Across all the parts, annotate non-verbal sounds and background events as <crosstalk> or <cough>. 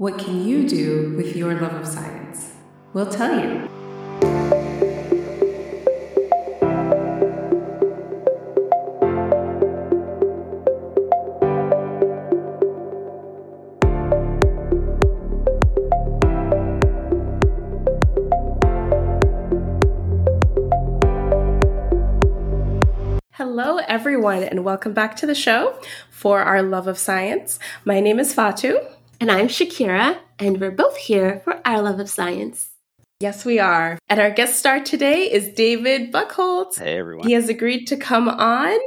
What can you do with your love of science? We'll tell you. Hello, everyone, and welcome back to the show for our love of science. My name is Fatu. And I'm Shakira, and we're both here for our love of science. Yes, we are. And our guest star today is David Buckholtz. Hey, everyone. He has agreed to come on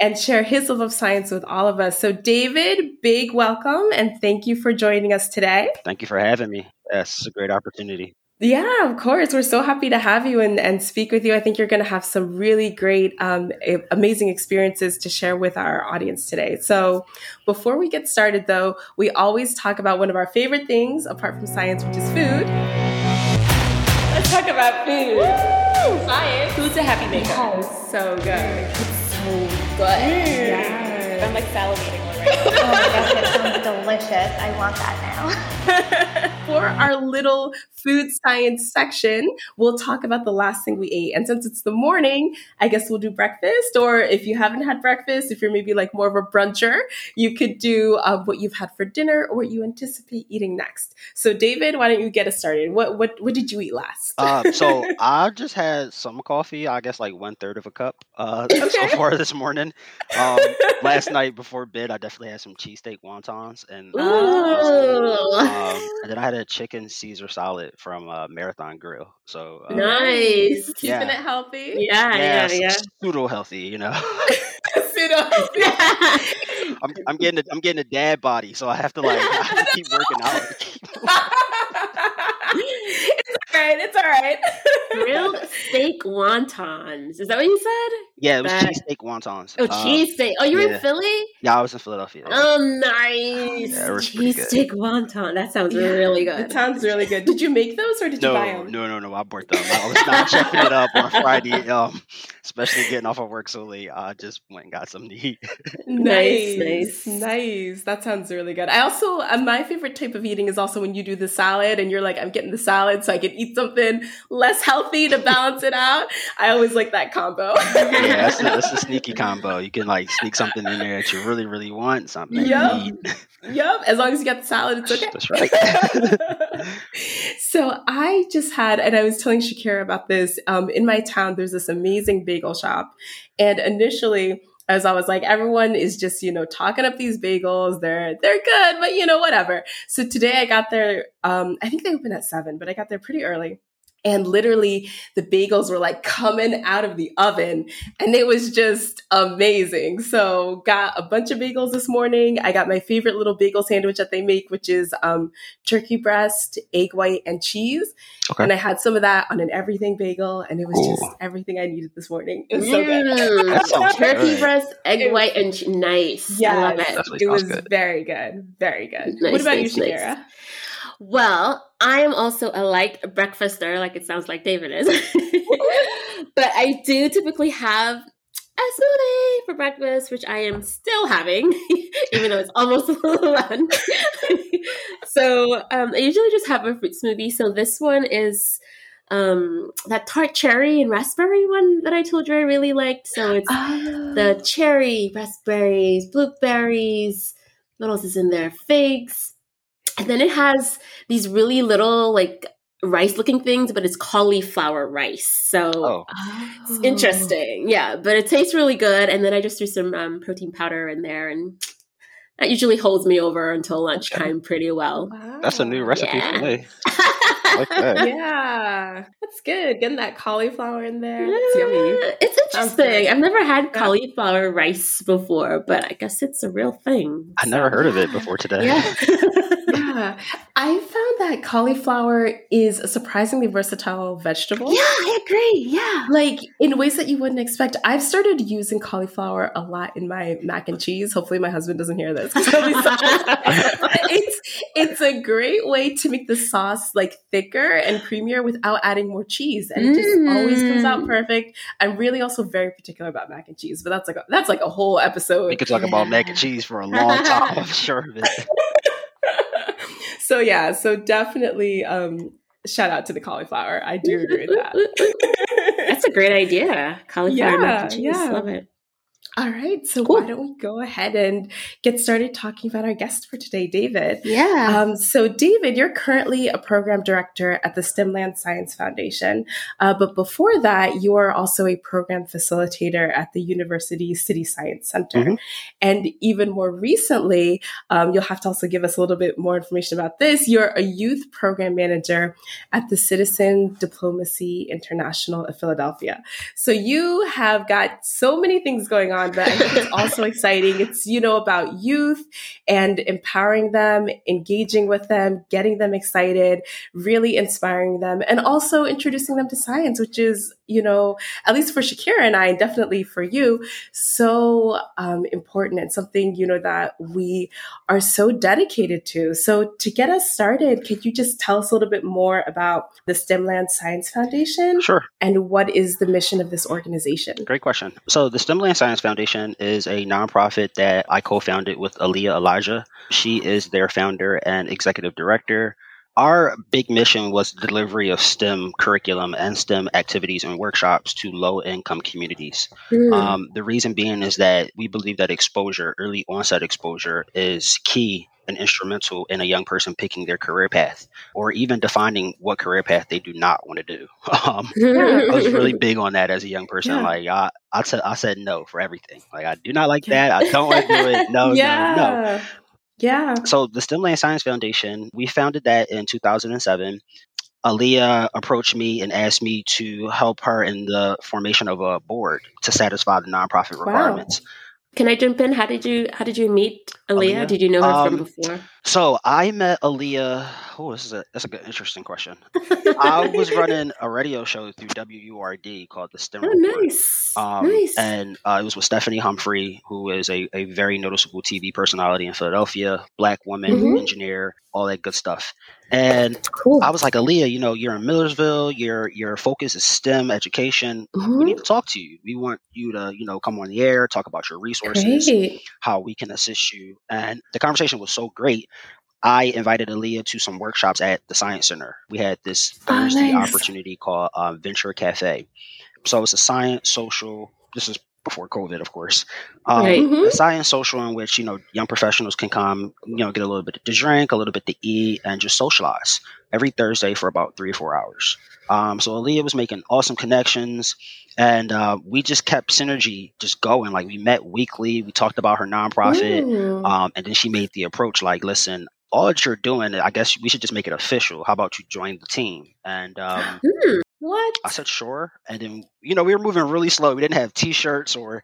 and share his love of science with all of us. So, David, big welcome and thank you for joining us today. Thank you for having me. Yes, it's a great opportunity. Yeah, of course. We're so happy to have you and, and speak with you. I think you're going to have some really great, um, amazing experiences to share with our audience today. So, before we get started, though, we always talk about one of our favorite things apart from science, which is food. Let's talk about food. Woo! Science. Food's a happy maker. Yes. So good. It's so good. Yeah. I'm like salivating already. <laughs> Oh my gosh, it sounds delicious. I want that now. <laughs> For our little food science section, we'll talk about the last thing we ate. And since it's the morning, I guess we'll do breakfast. Or if you haven't had breakfast, if you're maybe like more of a bruncher, you could do uh, what you've had for dinner or what you anticipate eating next. So, David, why don't you get us started? What what what did you eat last? Uh, so <laughs> I just had some coffee. I guess like one third of a cup uh, <laughs> so far this morning. Um, last night before bed, I definitely had some cheesesteak wontons, and uh, um, and then I had a chicken Caesar salad from uh, Marathon Grill. So uh, Nice. <laughs> Keeping it healthy. Yeah, yeah, yeah. pseudo healthy. You know, <laughs> Pseudo- <laughs> I'm, I'm getting a, I'm getting a dad body, so I have to like have to keep working out. It's all right. It's <laughs> all right. Grilled steak wontons. Is that what you said? yeah, it was That- cheesesteak wontons. Oh, Uh, cheese steak. Oh, you're yeah. in Philly? Yeah, I was in Philadelphia. yeah. Oh, nice. Yeah, it cheese steak wonton. That sounds Yeah, really It good. sounds really good. Did you make those or did you buy them? no, no, no. I bought them. I was not checking it up on Friday. <laughs> Um, especially getting off of work so late. I just went and got something to eat. <laughs> Nice, Nice, nice, nice. That sounds really good. I also, uh, my favorite type of eating is also when you do the salad and you're like, I'm getting the salad so I can eat something less healthy to balance it out. I always like that combo. <laughs> yeah, that's a, that's a sneaky combo. You can like sneak something in there that you really, really want, something that Yup. you eat. yep. As long as you got the salad, it's okay. That's right. <laughs> so I just had, and I was telling Shakira about this. Um, in my town, there's this amazing bagel shop, and initially, as I was always like, everyone is just you know talking up these bagels. They're they're good, but you know whatever. So today I got there. Um, I think they open at seven, but I got there pretty early. And literally, the bagels were like coming out of the oven, and it was just amazing. So, got a bunch of bagels this morning. I got my favorite little bagel sandwich that they make, which is um, turkey breast, egg white, and cheese. Okay. And I had some of that on an everything bagel, and it was Ooh. just everything I needed this morning. It was so good. Mm, <laughs> That Turkey good. breast, egg It was- white, and che- nice. I love it. Definitely it was good. very good, very good. Nice, what about nice, you, nice. Shakira? Well, I am also a light breakfaster, like it sounds like David is. <laughs> but I do typically have a smoothie for breakfast, which I am still having, <laughs> even though it's almost <laughs> lunch. so um, I usually just have a fruit smoothie. So this one is um, that tart cherry and raspberry one that I told you I really liked. So it's the cherry, raspberries, blueberries. What else is in there? Figs. And then it has these really little, like, rice looking things, but it's cauliflower rice. So Oh, it's interesting. Yeah, but it tastes really good. And then I just threw some um, protein powder in there, and that usually holds me over until lunchtime pretty well. Wow. that's a new recipe Yeah. for me. <laughs> Like that. Yeah, that's good. Getting that cauliflower in there. It's yummy. It's interesting. I've never had Yeah. cauliflower rice before, but I guess it's a real thing. I never heard of it <laughs> before today. Yeah. <laughs> Yeah, I found that cauliflower is a surprisingly versatile vegetable. yeah, I agree. Yeah. Like in ways that you wouldn't expect. I've started using cauliflower a lot in my mac and cheese. Hopefully, my husband doesn't hear this. he'll be <laughs> it's it's a great way to make the sauce like thicker and creamier without adding more cheese, and it just always comes out Mm. perfect. I'm really also very particular about mac and cheese, but that's like a, that's like a whole episode. We could talk about mac and cheese for a long time. I'm sure of it. <laughs> so yeah, so definitely um shout out to the cauliflower. I do agree with that. <laughs> That's a great idea. Cauliflower mac and cheese. Yeah, yeah. Love it. All right, so Cool. why don't we go ahead and get started talking about our guest for today, David? Yeah. Um, so, David, you're currently a program director at the STEMland Science Foundation. Uh, but before that, you are also a program facilitator at the University City Science Center. Mhm. And even more recently, um, you'll have to also give us a little bit more information about this. You're a youth program manager at the Citizen Diplomacy International of Philadelphia. So, you have got so many things going on, but I think it's also exciting. It's, you know, about youth and empowering them, engaging with them, getting them excited, really inspiring them, and also introducing them to science, which is, you know, at least for Shakira and I, and definitely for you, so um, important and something, you know, that we are so dedicated to. So, to get us started, could you just tell us a little bit more about the STEMland Science Foundation Sure. and what is the mission of this organization? Great question. So, the STEMland Science Foundation is a nonprofit that I co founded with Aaliyah Elijah. She is their founder and executive director. Our big mission was the delivery of STEM curriculum and STEM activities and workshops to low income communities. Hmm. Um, the reason being is that we believe that exposure, early onset exposure, is key and instrumental in a young person picking their career path or even defining what career path they do not want to do. <laughs> Um, I was really <laughs> big on that as a young person. Yeah. Like I, I said, I said no for everything. Like I do not like that. I don't want to do it. <laughs> No, no, no. Yeah. So the STEMland Science Foundation, we founded that in 2007. Aaliyah approached me and asked me to help her in the formation of a board to satisfy the nonprofit Wow. Can I jump in? How did you How did you meet Aaliyah? Aaliyah? Did you know her from Um, before? So I met Aaliyah. Oh, this is a that's a good interesting question. <laughs> I was running a radio show through WURD called the STEM Oh, Report. nice. Um, nice. And uh, it was with Stephanie Humphrey, who is a, a very noticeable TV personality in Philadelphia, black woman, Mhm. engineer, all that good stuff. And cool. I was like, Aaliyah, you know, you're in Millersville. Your your focus is STEM education. We need to talk to you. We want you to, you know, come on the air, talk about your resources, Great. how we can assist you. And the conversation was so great. I invited Aaliyah to some workshops at the Science Center. We had this Oh, Thursday nice. opportunity called um, Venture Cafe. So it's a science, social. This is before COVID, of course. Um, Right. Mhm. A science social in which you know young professionals can come, you know, get a little bit to drink, a little bit to eat, and just socialize every Thursday for about three or four hours. Um, so Aaliyah was making awesome connections, and uh, we just kept synergy just going. Like we met weekly, we talked about her nonprofit, Ooh. um, and then she made the approach like, listen, all that you're doing, I guess we should just make it official. How about you join the team? And um, Hmm. What? I said, sure. And then, you know, we were moving really slow. We didn't have t-shirts or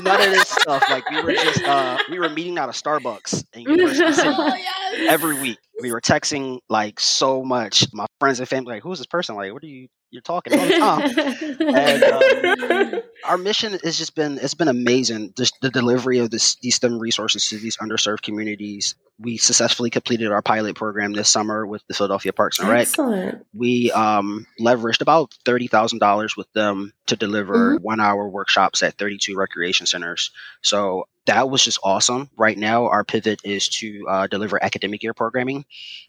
none of this <laughs> stuff. Like we were just, uh, we were meeting out of Starbucks in University City Oh, yes. every week. We were texting like so much. My friends and family, like, who's this person? Like, what are you, you're talking all the time. <laughs> And, um, <laughs> our mission has just been it's been amazing just the delivery of this, these STEM resources to these underserved communities. We successfully completed our pilot program this summer with the Philadelphia Parks and Rec. Excellent. We um, leveraged about thirty thousand dollars with them to deliver one hour workshops at thirty two recreation centers. So that was just awesome. Right now, our pivot is to uh, deliver academic year programming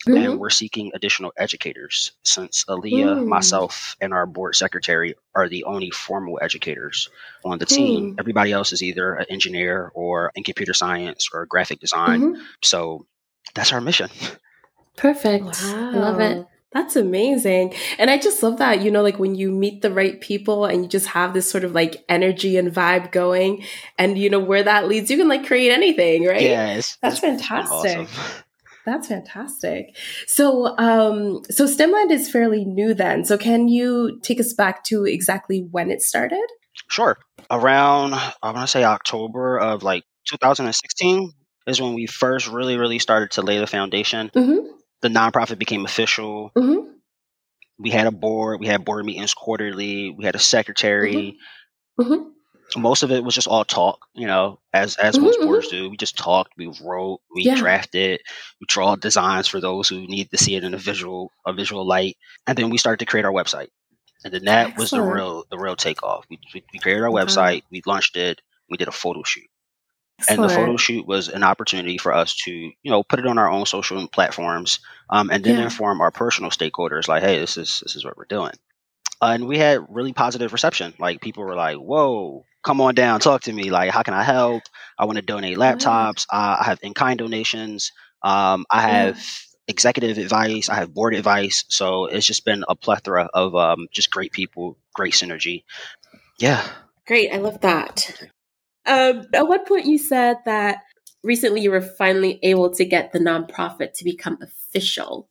Mhm. and we're seeking additional educators since Aaliyah, Mm. myself, and our board secretary are the only formal educators on the team. Mm. Everybody else is either an engineer or in computer science or graphic design. Mhm. So that's our mission. Perfect. Wow. Love it. That's amazing. And I just love that, you know, like when you meet the right people and you just have this sort of like energy and vibe going and you know where that leads, you can like create anything, right? Yeah, it's, That's it's fantastic. awesome. That's fantastic. So, um, so STEMland is fairly new then. So can you take us back to exactly when it started? Sure. Around, I want to say October of like 2016 is when we first really, really started to lay the foundation. Mm-hmm. The nonprofit became official. Mm-hmm. We had a board. We had board meetings quarterly. We had a secretary. Mm-hmm. most of it was just all talk, you know, as as Mhm, most boards do. We just talked, we wrote, we Yeah. drafted, we draw designs for those who need to see it in a visual a visual light, and then we started to create our website. And then that was the real the real takeoff. We we, created our website, we launched it, we did a photo shoot, and the photo shoot was an opportunity for us to you know put it on our own social platforms um, and then Yeah. inform our personal stakeholders like hey this is this is what we're doing. Uh, and we had really positive reception. Like people were like whoa come on down talk to me. Like how can i help? I want to donate laptops. Uh, i have in-kind donations. Um, i Yeah. have executive advice. I have board advice. So it's just been a plethora of um, just great people great synergy. Yeah. Great, I love that. Um, at one point, you said that recently you were finally able to get the nonprofit to become official.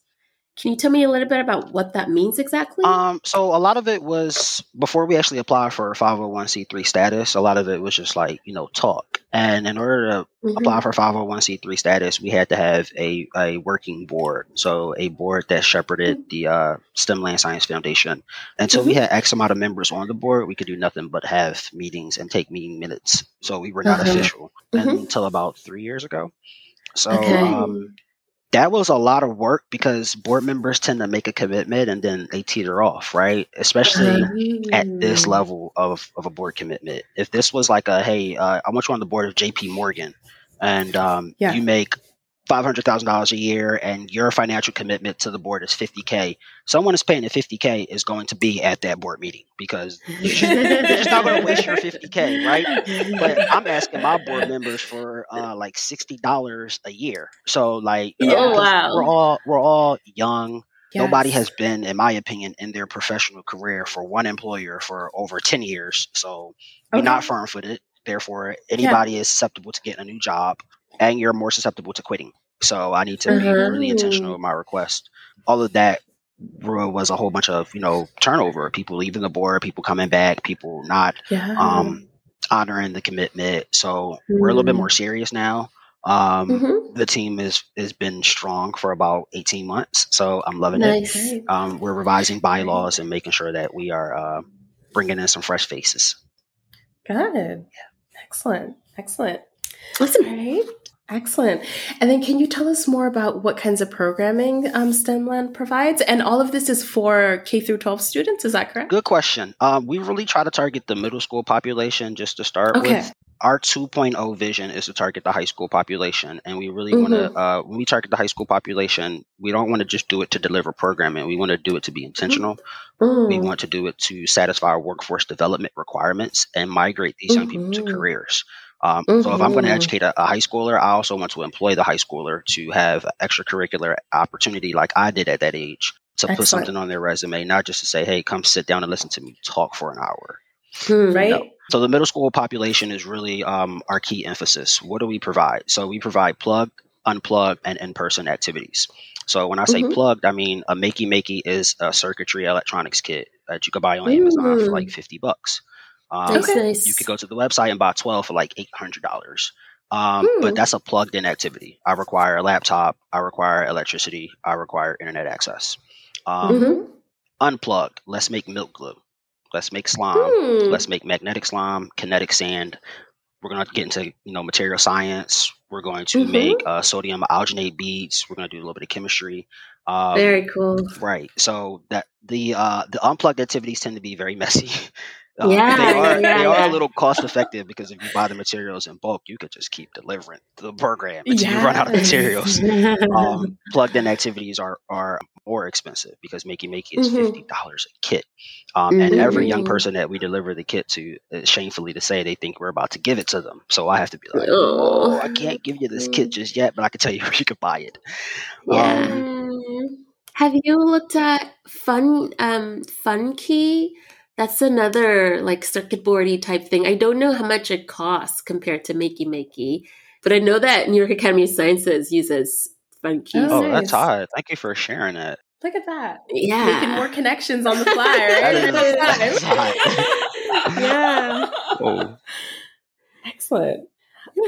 Can you tell me a little bit about what that means exactly? Um, so a lot of it was before we actually applied for 501c3 status. A lot of it was just like you know talk, and in order to Mhm. apply for 501c3 status, we had to have a a working board. So a board that shepherded the uh, STEM Land Science Foundation. Until we had X amount of members on the board, we could do nothing but have meetings and take meeting minutes. So we were not Mhm. official Mhm. until about three years ago. So Okay. um, that was a lot of work because board members tend to make a commitment and then they teeter off, right? Especially at this level of, of a board commitment. If this was like a, hey, uh, I want you on the board of JP Morgan and um, Yeah. you make $500,000 a year and your financial commitment to the board is 50K, someone is paying the 50K is going to be at that board meeting because you're just not going to waste your <laughs> 50K, right? But I'm asking my board members for uh, like $60 a year. So like, you know, Oh, wow. we're all, we're all young. Nobody has been, in my opinion, in their professional career for one employer for over 10 years. So you're Okay. not firm footed. Therefore, anybody is susceptible to getting a new job and you're more susceptible to quitting. So I need to be really intentional Mhm. with my request. All of that were- was a whole bunch of, you know, turnover. People leaving the board, people coming back, people not Yeah. um, honoring the commitment. So we're a little bit Mm. more serious now. Um, Mhm. The team is has been strong for about 18 months. So I'm loving it. Nice. Great. Um, we're revising bylaws and making sure that we are uh, bringing in some fresh faces. Good. Excellent. Excellent. Awesome. All right. Excellent. And then can you tell us more about what kinds of programming um, STEMland provides? And all of this is for K through 12 students, is that correct? Good question. Um, we really try to target the middle school population just to start Okay. with. Our 2.0 vision is to target the high school population, and we really want to. Uh, when we target the high school population, we don't want to just do it to deliver programming. We want to do it to be intentional. We Mm. want to do it to satisfy our workforce development requirements and migrate these young people to Mhm. careers. Um, So if I'm going to Mhm. educate a, a high schooler, I also want to employ the high schooler to have extracurricular opportunity like I did at that age to put something on their resume, not just to say, hey, come sit down and listen to me talk for an hour. Hmm. Right? So the middle school population is really um, our key emphasis. What do we provide? So we provide plug, unplug, and in-person activities. So when I say Mhm. plugged, I mean a Makey Makey is a circuitry electronics kit that you could buy on Amazon for Mm. like fifty bucks. Um, Okay. You could go to the website and buy twelve for like eight hundred dollars. Um, Hmm. But that's a plugged-in activity. I require a laptop. I require electricity. I require internet access. Um, Mhm. Unplugged. Let's make milk glue. Let's make slime. Hmm. Let's make magnetic slime, kinetic sand. We're going to get into you know material science. We're going to Mhm. make uh, sodium alginate beads. We're going to do a little bit of chemistry. Um, Very cool. right. So that the uh, the unplugged activities tend to be very <laughs> messy. Um, Yeah, they are yeah, they are yeah. a little cost effective because if you buy the materials in bulk, you could just keep delivering the program until you run out of materials. <laughs> Um, plugged in activities are are more expensive because Makey Makey is Mhm. fifty dollars a kit, um, and every young Mhm. person that we deliver the kit to, uh, shamefully to say, they think we're about to give it to them. So I have to be like, Oh. "Oh, I can't give you this kit just yet, but I can tell you <laughs> where you can buy it." Yeah. Um, Have you looked at Fun um Fun Key? That's another like circuit boardy type thing. I don't know how much it costs compared to Makey Makey, but I know that New York Academy of Sciences uses Fun Key. Oh, oh, nice. that's hot! Thank you for sharing it. Look at that. Yeah. Making more connections on the <laughs> fly, right? that is, that is hot. Yeah. Oh, Excellent.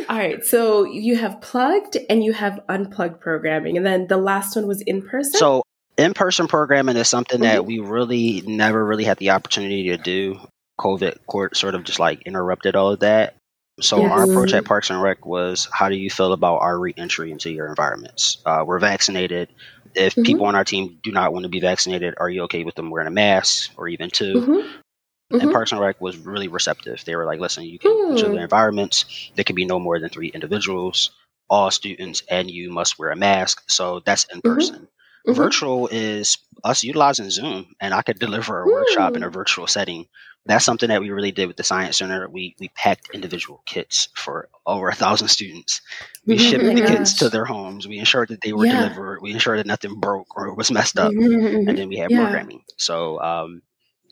All right. So you have plugged and you have unplugged programming. And then the last one was in person? So in-person programming is something that Mhm. we really never really had the opportunity to do. COVID court sort of just like interrupted all of that. So our Yes. approach at Parks and Rec was, how do you feel about our re-entry into your environments? Uh, we're vaccinated. If Mhm. people on our team do not want to be vaccinated, are you okay with them wearing a mask or even 2 Mhm. And Mhm. Parks and Rec was really receptive. They were like, listen, you can enter Hmm. the environments. There can be no more than three individuals, all students, and you must wear a mask. So that's in person. Mhm. Virtual is us utilizing Zoom, and I could deliver a workshop in a Hmm. virtual setting. That's something that we really did with the Science Center. We we packed individual kits for over a thousand students. We Mhm. shipped the kits to their homes. We ensured that they were Yeah. delivered. We ensured that nothing broke or was messed up, Mm-hmm. and then we had Yeah. programming. So um,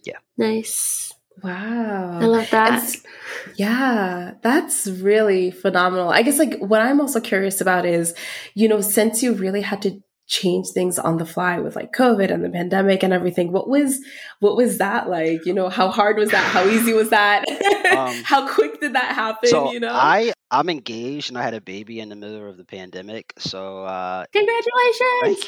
yeah, nice. Wow. I Wow. love that. s- yeah, that's really phenomenal. I guess like what I'm also curious about is, you know, since you really had to change things on the fly with like COVID and the pandemic and everything, what was what was that like? You know, how hard was that? How easy was that? <laughs> Um, how quick did that happen? so you know? I I'm engaged, and I had a baby in the middle of the pandemic. So uh, Congratulations.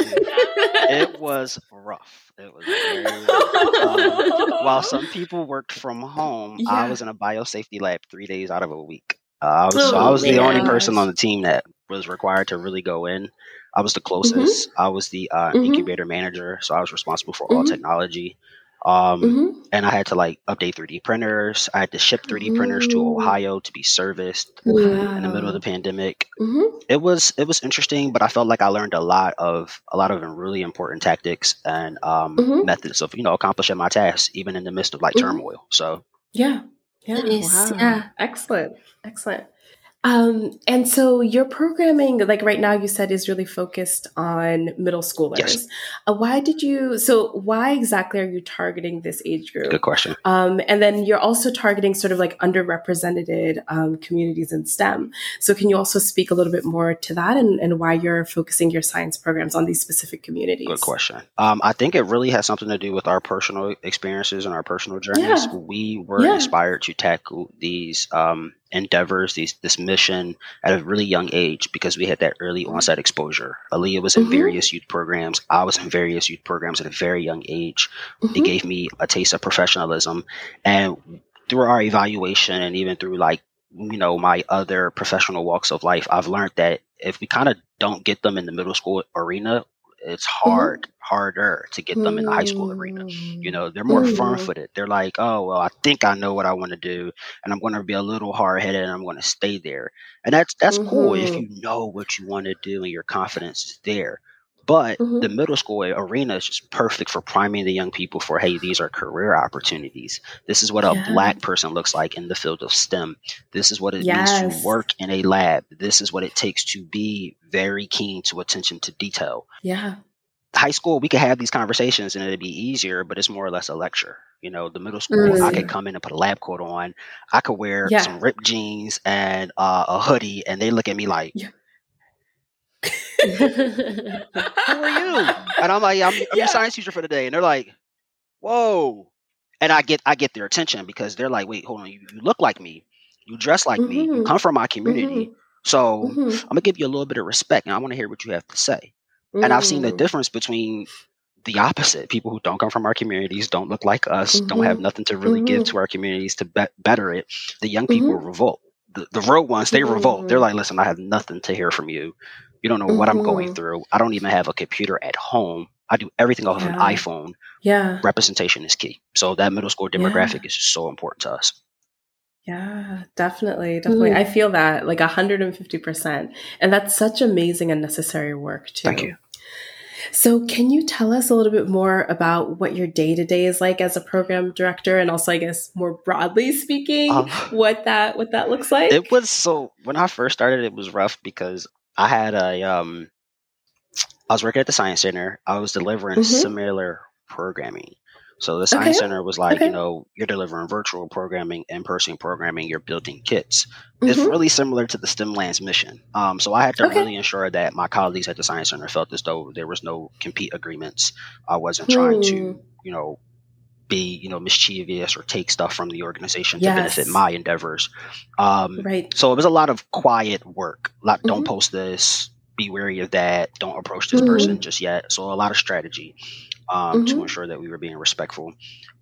It was rough. It was rough. Um, while some <laughs> people worked from home, I was in a biosafety lab three days out of a week. Uh, I was so Oh, I was the only person on the team that was required to really go in. I was the closest. I was the uh, Mhm. incubator manager, so I was responsible for all Mhm. technology. Um, Mhm. and I had to like update 3D printers. I had to ship 3D printers to Ohio to be serviced Wow. in the middle of the pandemic it was it was interesting, but I felt like I learned a lot of a lot of really important tactics and um, methods of you know accomplishing my tasks even in the midst of like turmoil. So Yeah. Yeah. Nice. Wow. Yeah. Excellent. Excellent. Um, and so your programming, like right now, you said is really focused on middle schoolers. Yes. Uh, why did you? So why exactly are you targeting this age group? good question. Um, and then you're also targeting sort of like underrepresented um, communities in STEM. So can you also speak a little bit more to that and, and why you're focusing your science programs on these specific communities? Good question. Um, I think it really has something to do with our personal experiences and our personal journeys. Yeah. We were Yeah. inspired to tackle these um, endeavors, these this mission at a really young age because we had that early onset exposure. Aaliyah was in Mhm. various youth programs. I was in various youth programs at a very young age. It Mhm. gave me a taste of professionalism, and through our evaluation and even through like you know my other professional walks of life, I've learned that if we kind of don't get them in the middle school arena, it's hard harder to get them in the high school arena. You know, they're more Mm. firm footed. They're like, oh, well, I think I know what I want to do, and I'm going to be a little hard headed, and I'm going to stay there. And that's that's cool if Mhm. you know what you want to do and your confidence is there. But Mhm. the middle school arena is just perfect for priming the young people for, hey, these are career opportunities. This is what a black person looks like in the field of STEM. This is what it means to work in a lab. This is what it takes to be very keen to attention to detail Yeah. high school we could have these conversations and it'd be easier but it's more or less a lecture you know the middle school i Mm. could come in and put a lab coat on i could wear Yeah. some ripped jeans and uh, a hoodie and they look at me like <laughs> who are you and i'm like i'm, I'm Yeah. your science teacher for the day and they're like whoa and i get i get their attention because they're like wait hold on you, you look like me you dress like me you Mhm. come from my community so Mhm. i'm gonna give you a little bit of respect and i want to hear what you have to say and I've seen the Mm. difference between the opposite people who don't come from our communities, don't look like us, don't have Mhm. nothing to really give Mhm. to our communities to be- better it. The young people Mhm. revolt. The, the real ones, they revolt. They're Mhm. like, listen, I have nothing to hear from you. You don't know what I'm going Mhm. through. I don't even have a computer at home. I do everything off of an iPhone. Yeah. Representation is key. So that middle school Yeah. demographic is so important to us. Yeah, definitely. Definitely. Mm. I feel that like 150%. And that's such amazing and necessary work, too. Thank you. So, can you tell us a little bit more about what your day to day is like as a program director, and also, I guess, more broadly <laughs> speaking, Um, what that what that looks like? It was so when I first started, it was rough because I had a um, I was working at the science center. I was delivering Mhm. similar programming. So the science Okay. center was like, Okay. you know, you're delivering virtual programming, in-person programming, you're building kits. It's Mhm. really similar to the STEM Lands mission. Um, so I had to Okay. really ensure that my colleagues at the science center felt as though there was no compete agreements. I wasn't trying Hmm. to, you know, be, you know, mischievous or take stuff from the organization to benefit my endeavors. Um, Right. so it was a lot of quiet work. A lot, don't Mhm. post this. Be wary of that. Don't approach this Mhm. person just yet. So a lot of strategy. Um, to Mhm. ensure that we were being respectful.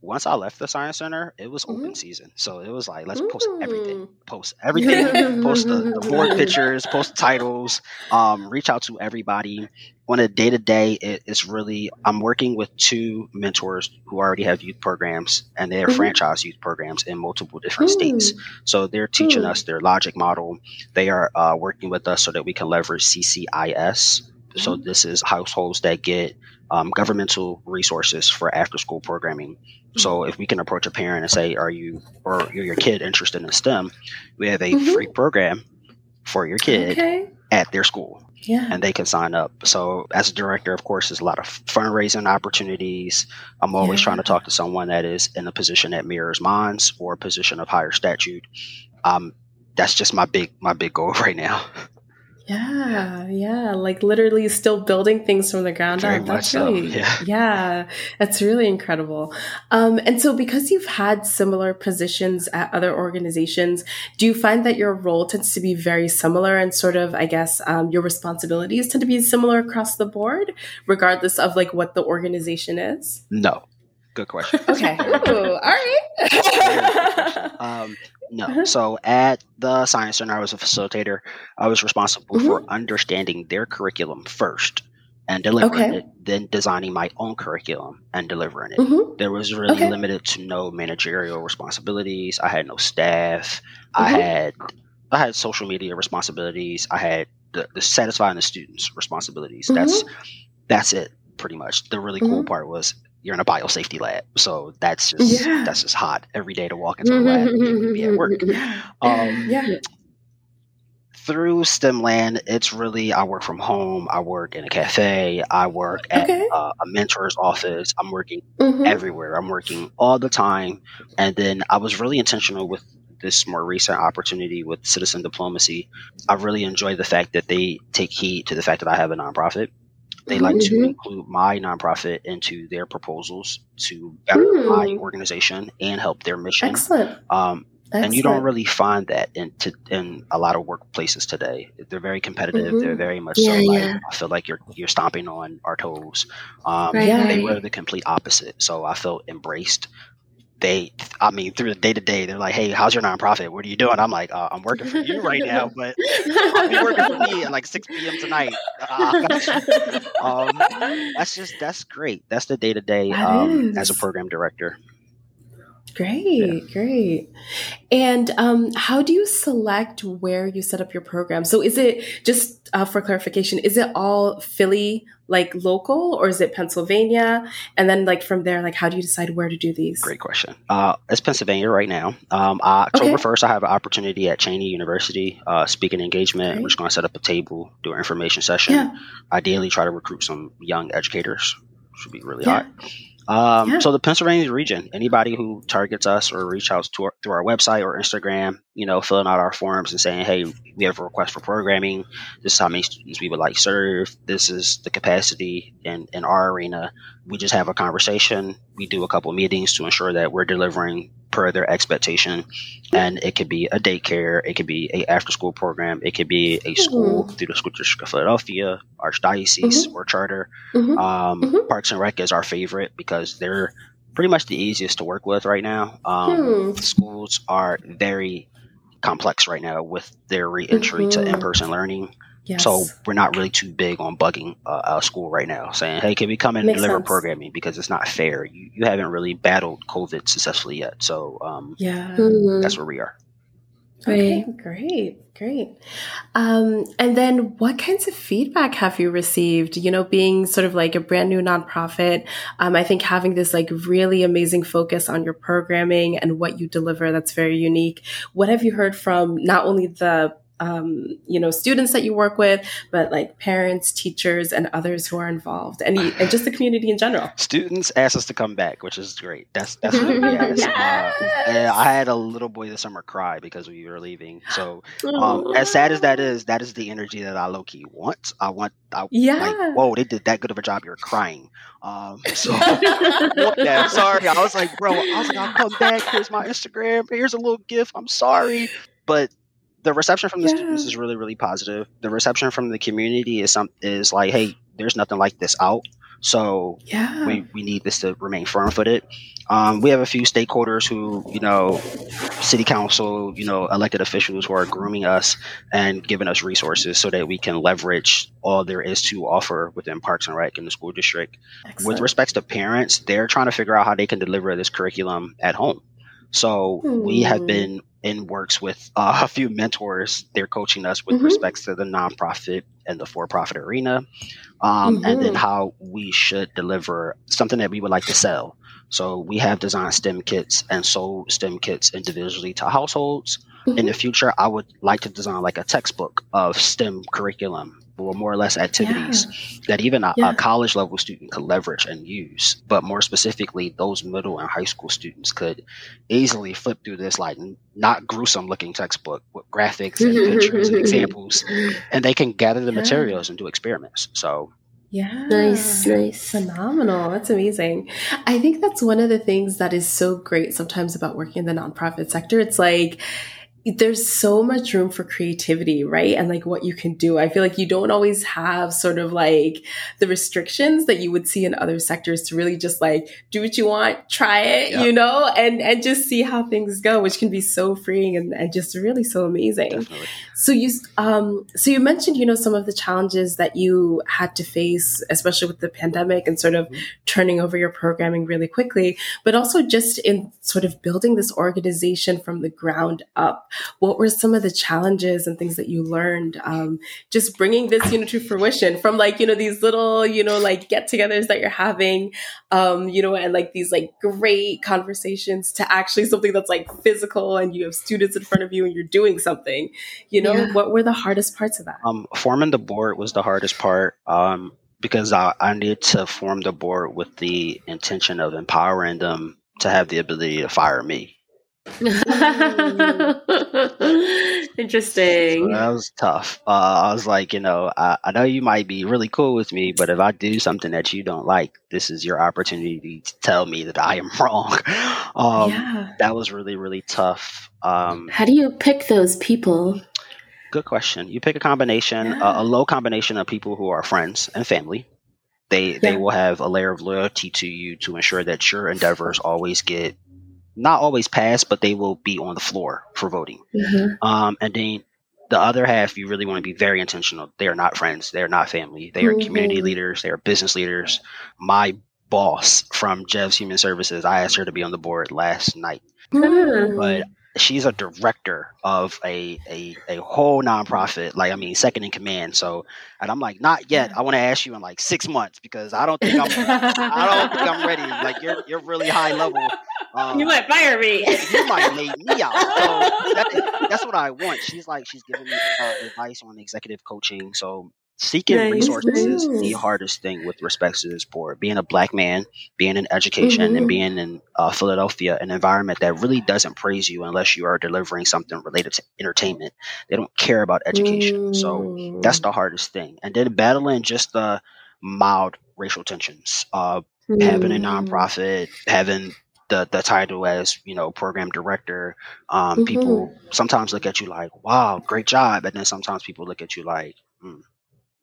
Once I left the science center, it was open Mhm. season, so it was like let's post everything, post everything, post the, the <laughs> board pictures, post titles, um, reach out to everybody. On a day to day, it's really I'm working with two mentors who already have youth programs, and they're Mhm. franchise youth programs in multiple different states. So they're teaching us their logic model. They are uh, working with us so that we can leverage CCIS. So Mhm. this is households that get um, governmental resources for after school programming. So if we can approach a parent and say, "Are you or you're your kid interested in STEM?" We have a Mhm. free program for your kid Okay. at their school Yeah. and they can sign up. So, as a director, of course, there's a lot of fundraising opportunities. I'm always Yeah. trying to talk to someone that is in a position that mirrors mine's or a position of higher statute. Um, that's just my big my big goal <laughs> right now. Yeah, yeah, like literally still building things from the ground Very up. much That's so, really, yeah. <laughs> yeah, that's really incredible. Um, and so, because you've had similar positions at other organizations, do you find that your role tends to be very similar and sort of, I guess, um, your responsibilities tend to be similar across the board, regardless of like what the organization is? No, good question. Okay, <laughs> Ooh, all right. Um, no. Uh-huh. So at the Science Center, I was a facilitator. I was responsible for Mm-hmm. understanding their curriculum first and delivering Okay. it, then designing my own curriculum and delivering it. Mhm. There was really Okay. limited to no managerial responsibilities. I had no staff. I Mhm. had I had social media responsibilities. I had the, the satisfying the students responsibilities. That's that's it pretty much. The really cool Mhm. part was you're in a biosafety lab, so that's just Yeah. that's just hot every day to walk into a lab and be at work. <laughs> Um, yeah. through STEMland, it's really I work from home. I work in a cafe. I work at Okay. uh, a mentor's office. I'm working Mhm. everywhere. I'm working all the time. And then I was really intentional with this more recent opportunity with citizen diplomacy. I really enjoy the fact that they take heed to the fact that I have a nonprofit. They like to Mhm. include my nonprofit into their proposals to better my Hmm. organization and help their mission. Excellent. Um, and you don't really find that in to, in a lot of workplaces today. They're very competitive. Mhm. They're very much Yeah, so like yeah. I feel like you're you're stomping on our toes. Um, Right, They were the complete opposite. So I felt embraced. They, I mean, through the day to day, they're like, "Hey, how's your nonprofit? What are you doing?" I'm like, uh, "I'm working for you right now, <laughs> but I'll be working for me at like 6 p.m. tonight." Uh, I got you. um, that's just that's great. That's the day to day as a program director. Great, great. And um, how do you select where you set up your program? So, is it just uh, for clarification? Is it all Philly, like local, or is it Pennsylvania? And then, like from there, like how do you decide where to do these? Great question. Uh, it's Pennsylvania right now. Um, October Okay. 1st, I have an opportunity at Cheyney University, uh, speaking engagement. We're just going to set up a table, do an information session. Yeah, Ideally, try to recruit some young educators. Should be really yeah, hot. Um, Yeah. So the Pennsylvania region, anybody who targets us or reach out to our, through our website or Instagram, you know, filling out our forms and saying, "Hey, we have a request for programming. This is how many students we would like serve. This is the capacity in in our arena." We just have a conversation. We do a couple meetings to ensure that we're delivering per their expectation, and it could be a daycare, it could be a after school program, it could be a school through the school district of Philadelphia, archdiocese, or charter. Mhm. Um, Mhm. Parks and Rec is our favorite because they're pretty much the easiest to work with right now. Um, Hmm. Schools are very complex right now with their reentry to Mhm. in-person learning. Yes. So we're not really too big on bugging uh, our school right now, saying, "Hey, can we come and Makes deliver sense. programming?" Because it's not fair. You you haven't really battled COVID successfully yet, so um, yeah. Mhm. that's where we are. Okay, Right. great, great. Um, and then what kinds of feedback have you received? You know, being sort of like a brand new nonprofit, um, I think having this like really amazing focus on your programming and what you deliver that's very unique. What have you heard from not only the um, you know, students that you work with, but like parents, teachers, and others who are involved, and, and just the community in general. Students asked us to come back, which is great. That's that's what <laughs> we asked. Uh, I had a little boy this summer cry because we were leaving. So um, as sad as that is, that is the energy that I low key want. I want, I Yeah. like, whoa, they did that good of a job. You're crying. Um, <laughs> so yeah, sorry. I was like, bro, I was like, I'll come back. Here's my Instagram. Here's a little gift. I'm sorry, but the reception from the Yeah. students is really, really positive. The reception from the community is some is like, hey, there's nothing like this out. So Yeah. we, we need this to remain firm footed. Um, we have a few stakeholders who, you know, city council, you know, elected officials who are grooming us and giving us resources so that we can leverage all there is to offer within Parks and Rec in the school district. With Excellent. respects to parents, they're trying to figure out how they can deliver this curriculum at home. So we have Hmm. been in works with uh, <laughs> a few mentors. They're coaching us with Mhm. respects to the nonprofit and the for-profit arena, um, and then Mhm. how we should deliver something that we would like to sell. So we have designed STEM kits and sold STEM kits individually to households. In the mm-hmm. future, I would like to design like a textbook of STEM curriculum or more or less activities that even a, Yeah. a college level student could leverage and use. But more specifically, those middle and high school students could easily flip through this like not gruesome looking textbook with graphics and <laughs> pictures and examples, <laughs> and they can gather the Yeah. materials and do experiments. So Yeah. Nice, nice. Phenomenal. That's amazing. I think that's one of the things that is so great sometimes about working in the nonprofit sector. It's like, there's so much room for creativity, right? And like what you can do. I feel like you don't always have sort of like the restrictions that you would see in other sectors to really just like do what you want, try it, Yeah. you know, and and just see how things go, which can be so freeing and, and just really so amazing. definitely. So you um so you mentioned you know some of the challenges that you had to face especially with the pandemic and sort of Mhm. turning over your programming really quickly but also just in sort of building this organization from the ground up what were some of the challenges and things that you learned um just bringing this you know to fruition from like you know these little you know like get-togethers that you're having um you know and like these like great conversations to actually something that's like physical and you have students in front of you and you're doing something you know Yeah. what were the hardest parts of that Um, forming the board was the hardest part um, because I, I needed to form the board with the intention of empowering them to have the ability to fire me. So <laughs> Interesting. that was tough. Uh, I was like, you know, I, I know you might be really cool with me, but if I do something that you don't like, this is your opportunity to tell me that I am <laughs> wrong. Um, yeah That was really, really tough. Um, How do you pick those people? Good question. You pick a combination, Yeah. a, a low combination of people who are friends and family. They they will have a layer of loyalty to you to ensure that your endeavors always get not always pass, but they will be on the floor for voting. Mhm. Um, and then the other half, you really want to be very intentional. They are not friends. They are not family. They are community Mhm. leaders. They are business leaders. My boss from JEVS Human Services, I asked her to be on the board last night Hmm. but she's a director of a, a a whole nonprofit like i mean second in command so and i'm like not yet i want to ask you in like six months because i don't think i'm i don't think i'm ready like you're you're really high level um, you might fire me. you might make me out. So <laughs> that, that's what i want. She's like she's giving me uh, advice on executive coaching. So seeking Nice, resources is the hardest thing with respects to this board. Being a black man being in education Mhm. and being in uh, philadelphia an environment that really doesn't praise you unless you are delivering something related to entertainment. They don't care about education. So Mm. that's the hardest thing. And then battling just the mild racial tensions uh, having a Mm. nonprofit, having the the title as you know program director. Um, People sometimes look at you like, "Wow, great job," and then sometimes people look at you like, mm,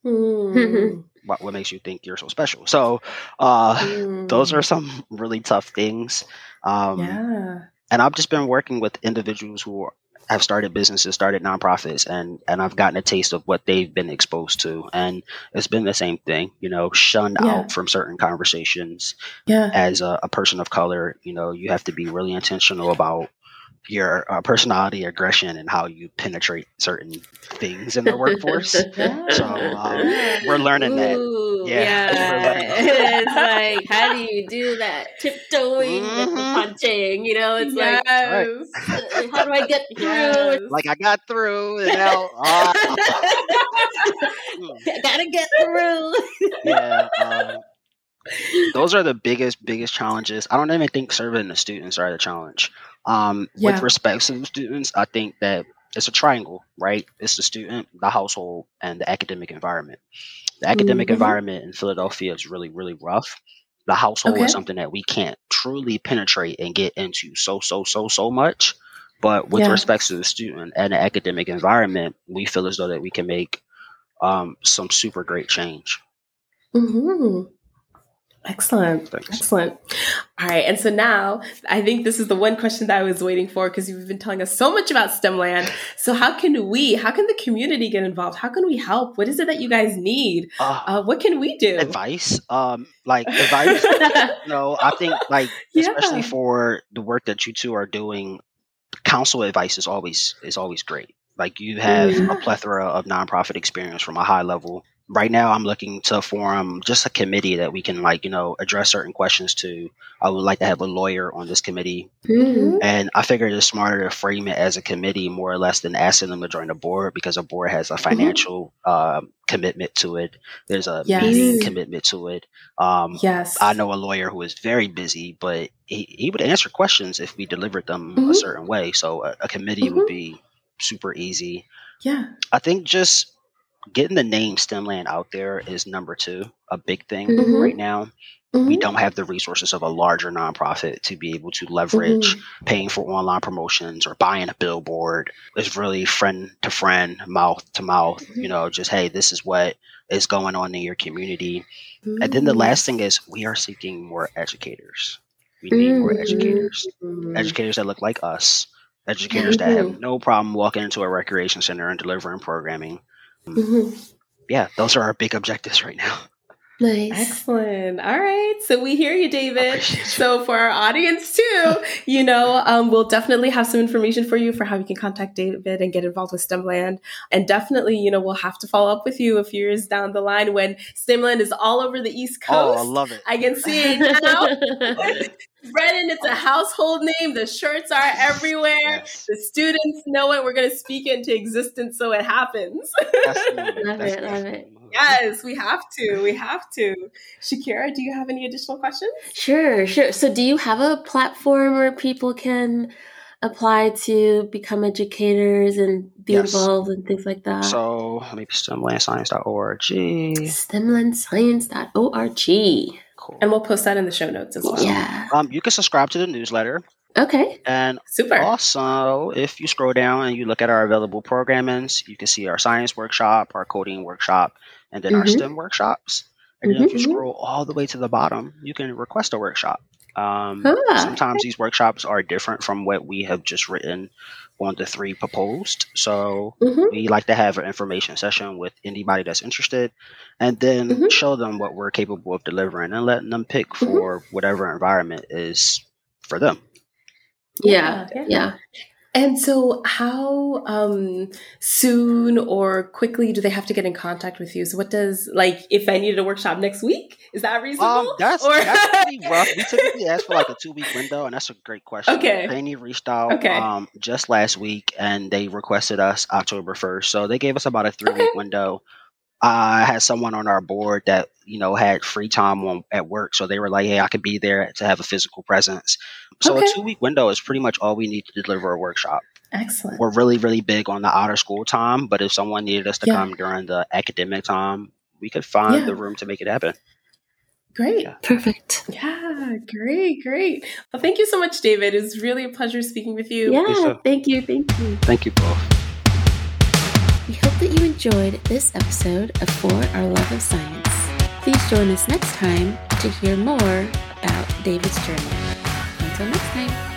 Mm. "What what makes you think you're so special?" So uh, <laughs> Mm. those are some really tough things. Um, yeah and I've just been working with individuals who have started businesses, started nonprofits, and and I've gotten a taste of what they've been exposed to, and it's been the same thing. You know, shunned Yeah. out from certain conversations yeah as a, a person of color, you know, you have to be really intentional about your uh, personality, aggression, and how you penetrate certain things in the workforce. Yeah. <laughs> So um, we're learning that. Ooh, Yeah, <laughs> <laughs> it's like how do you do that tiptoeing with the Mhm. punching? You know, it's like Right. uh, how do I get <laughs> through? Yes. Like I got through, and now, uh, I gotta get through. yeah. Um, those are the biggest, biggest challenges. I don't even think serving the students are the challenge. Um, Yeah. With respect to the students, I think that it's a triangle, right? It's the student, the household, and the academic environment. The academic Mhm. environment in Philadelphia is really, really rough. The household Okay. is something that we can't truly penetrate and get into so, so, so, so much. But with Yeah. respects to the student and the academic environment, we feel as though that we can make um, some super great change. hmm Excellent. Thanks. Excellent. All right. And so now I think this is the one question that I was waiting for because you've been telling us so much about STEMland. So how can we, how can the community get involved? How can we help? What is it that you guys need? Uh, Uh, what can we do? advice, um, like advice. <laughs> no, I think like especially for the work that you two are doing, council advice is always is always great. Like you have Mm. a plethora of nonprofit experience from a high level. Right now, I'm looking to form just a committee that we can like you know address certain questions to. I would like to have a lawyer on this committee, Mm. and I figured it's smarter to frame it as a committee more or less than asking them to join the board because a board has a financial um, commitment to it. There's a Yes. meeting commitment to it. Um, Yes. I know a lawyer who is very busy, but he, he would answer questions if we delivered them a Mhm. certain way. So a, a committee would be super easy. Yeah. I think just getting the name STEMland out there is number two, a big thing Mhm. right now. We Mhm. don't have the resources of a larger nonprofit to be able to leverage Mhm. paying for online promotions or buying a billboard. It's really friend to friend, mouth to mouth. Mm-hmm. You know, just hey, this is what is going on in your community. And then the Mm. last thing is we are seeking more educators. We need more Mhm. educators. Educators that look like us. Educators that have no problem walking into a recreation center and delivering programming. Mhm. Yeah, those are our big objectives right now. Nice. Excellent. All right. So we hear you, David. So for our audience too, <laughs> you know, um, we'll definitely have some information for you for how you can contact David and get involved with STEMland. And definitely, you know, we'll have to follow up with you a few years down the line when STEMland is all over the East Coast. Oh, I love it. I can see it <laughs> now. Brennan, it's a household name. The shirts are <laughs> everywhere. Yes. The students know it. We're going to speak into existence so it happens. That's. Love That's it, love it. yes, we have to. We have to. Shakira, do you have any additional questions? Sure, sure. So, do you have a platform where people can apply to become educators and be Yes. involved and things like that? So let me STEMlandscience.org. STEMlandscience.org. Cool. And we'll post that in the show notes as well. Yeah. Um, you can subscribe to the newsletter. Okay. And Super. also, if you scroll down and you look at our available programmings, you can see our science workshop, our coding workshop, and then our Mhm. STEM workshops. And then if you Mhm. scroll all the way to the bottom, you can request a workshop. Um, Ah, sometimes these workshops are different from what we have just written on the three proposed. So Mhm. we like to have an information session with anybody that's interested and then Mhm. show them what we're capable of delivering and letting them pick Mhm. for whatever environment is for them. yeah, Yeah, yeah. And so, how um, soon or quickly do they have to get in contact with you? So, what does like if I needed a workshop next week? Is that reasonable? Um, that's, Or- that's pretty <laughs> rough. We typically ask for like a two week window, and that's a great question. Okay. Penny reached out Okay. um, just last week, and they requested us October first, so they gave us about a three week Okay. window. I had someone on our board that you know had free time on, at work, so they were like, "Hey, I could be there to have a physical presence." So Okay. a two week window is pretty much all we need to deliver a workshop. Excellent. We're really, really big on the outer school time, but if someone needed us to Yeah. come during the academic time, we could find Yeah. the room to make it happen. Great. Yeah. Perfect. Yeah, great, great. Well, thank you so much, David. It was really a pleasure speaking with you. Yeah. Lisa. Thank you. Thank you. Thank you both. We hope that you enjoyed this episode of For Our Love of Science. Please join us next time to hear more about David's journey. Until next time.